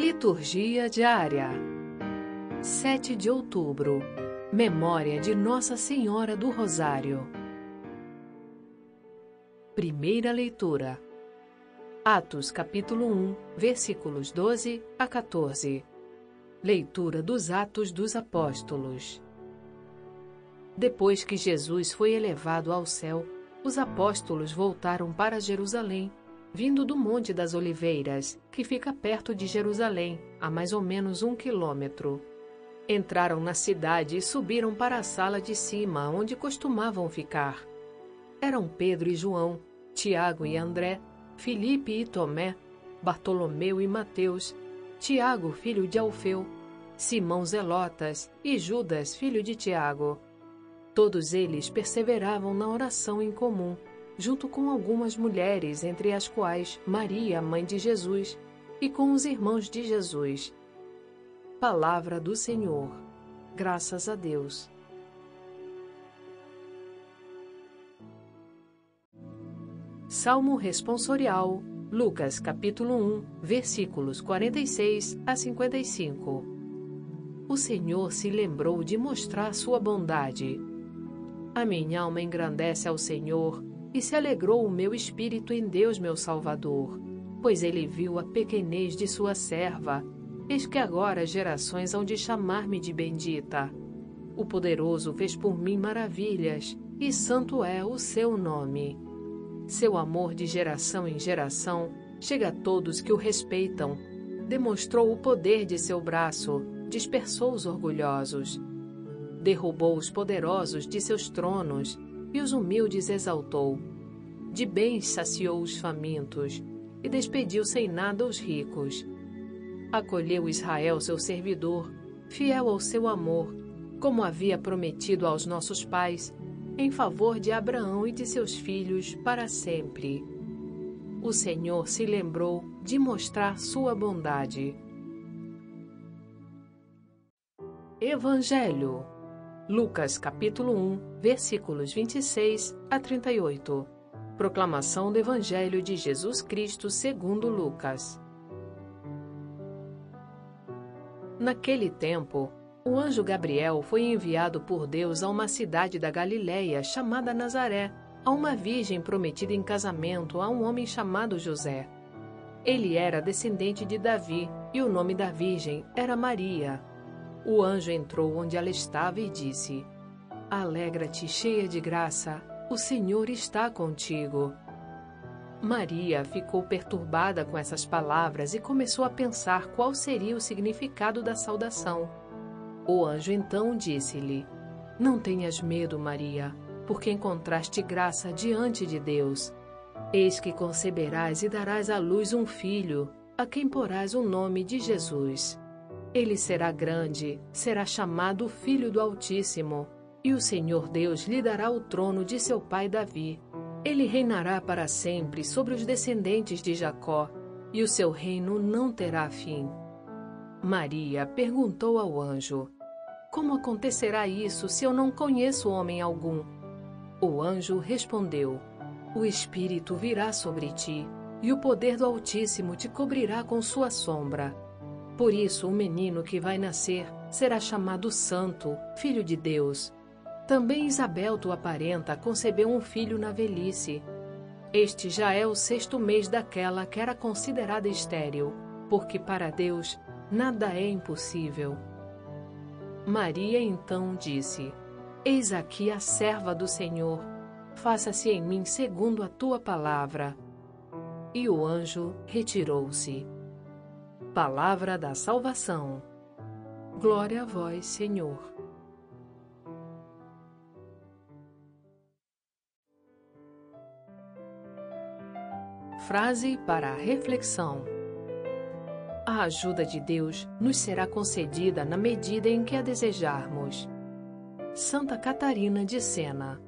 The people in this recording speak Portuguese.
Liturgia diária. 7 de outubro. Memória de Nossa Senhora do Rosário. Primeira leitura. Atos capítulo 1, versículos 12 a 14 Leitura dos Atos dos Apóstolos. Depois que Jesus foi elevado ao céu, os apóstolos voltaram para Jerusalém vindo do Monte das Oliveiras, que fica perto de Jerusalém, a mais ou menos um quilômetro. Entraram na cidade e subiram para a sala de cima, onde costumavam ficar. Eram Pedro e João, Tiago e André, Filipe e Tomé, Bartolomeu e Mateus, Tiago, filho de Alfeu, Simão Zelotas e Judas, filho de Tiago. Todos eles perseveravam na oração em comum junto com algumas mulheres, entre as quais Maria, mãe de Jesus, e com os irmãos de Jesus. Palavra do Senhor. Graças a Deus. Salmo responsorial, Lucas capítulo 1, versículos 46 a 55. O Senhor se lembrou de mostrar sua bondade. A minha alma engrandece ao Senhor e se alegrou o meu espírito em Deus, meu Salvador, pois ele viu a pequenez de sua serva. Eis que agora gerações hão de chamar-me de bendita. O poderoso fez por mim maravilhas, e santo é o seu nome. Seu amor de geração em geração chega a todos que o respeitam. Demonstrou o poder de seu braço, dispersou os orgulhosos. Derrubou os poderosos de seus tronos e os humildes exaltou. De bens saciou os famintos e despediu sem nada os ricos. Acolheu Israel, seu servidor, fiel ao seu amor, como havia prometido aos nossos pais, em favor de Abraão e de seus filhos para sempre. O Senhor se lembrou de mostrar sua bondade. Evangelho Lucas capítulo 1, versículos 26 a 38. Proclamação do Evangelho de Jesus Cristo segundo Lucas. Naquele tempo, o anjo Gabriel foi enviado por Deus a uma cidade da Galiléia chamada Nazaré, a uma virgem prometida em casamento a um homem chamado José. Ele era descendente de Davi, e o nome da virgem era Maria. O anjo entrou onde ela estava e disse: Alegra-te, cheia de graça, o Senhor está contigo. Maria ficou perturbada com essas palavras e começou a pensar qual seria o significado da saudação. O anjo então disse-lhe: Não tenhas medo, Maria, porque encontraste graça diante de Deus. Eis que conceberás e darás à luz um filho, a quem porás o nome de Jesus. Ele será grande, será chamado Filho do Altíssimo, e o Senhor Deus lhe dará o trono de seu pai Davi. Ele reinará para sempre sobre os descendentes de Jacó, e o seu reino não terá fim. Maria perguntou ao anjo: Como acontecerá isso se eu não conheço homem algum? O anjo respondeu: O Espírito virá sobre ti, e o poder do Altíssimo te cobrirá com sua sombra. Por isso, o menino que vai nascer será chamado Santo, Filho de Deus. Também Isabel, tua parenta, concebeu um filho na velhice. Este já é o sexto mês daquela que era considerada estéril, porque para Deus nada é impossível. Maria então disse: Eis aqui a serva do Senhor, faça-se em mim segundo a tua palavra. E o anjo retirou-se. Palavra da salvação. Glória a vós, Senhor. Frase para a reflexão. A ajuda de Deus nos será concedida na medida em que a desejarmos. Santa Catarina de Sena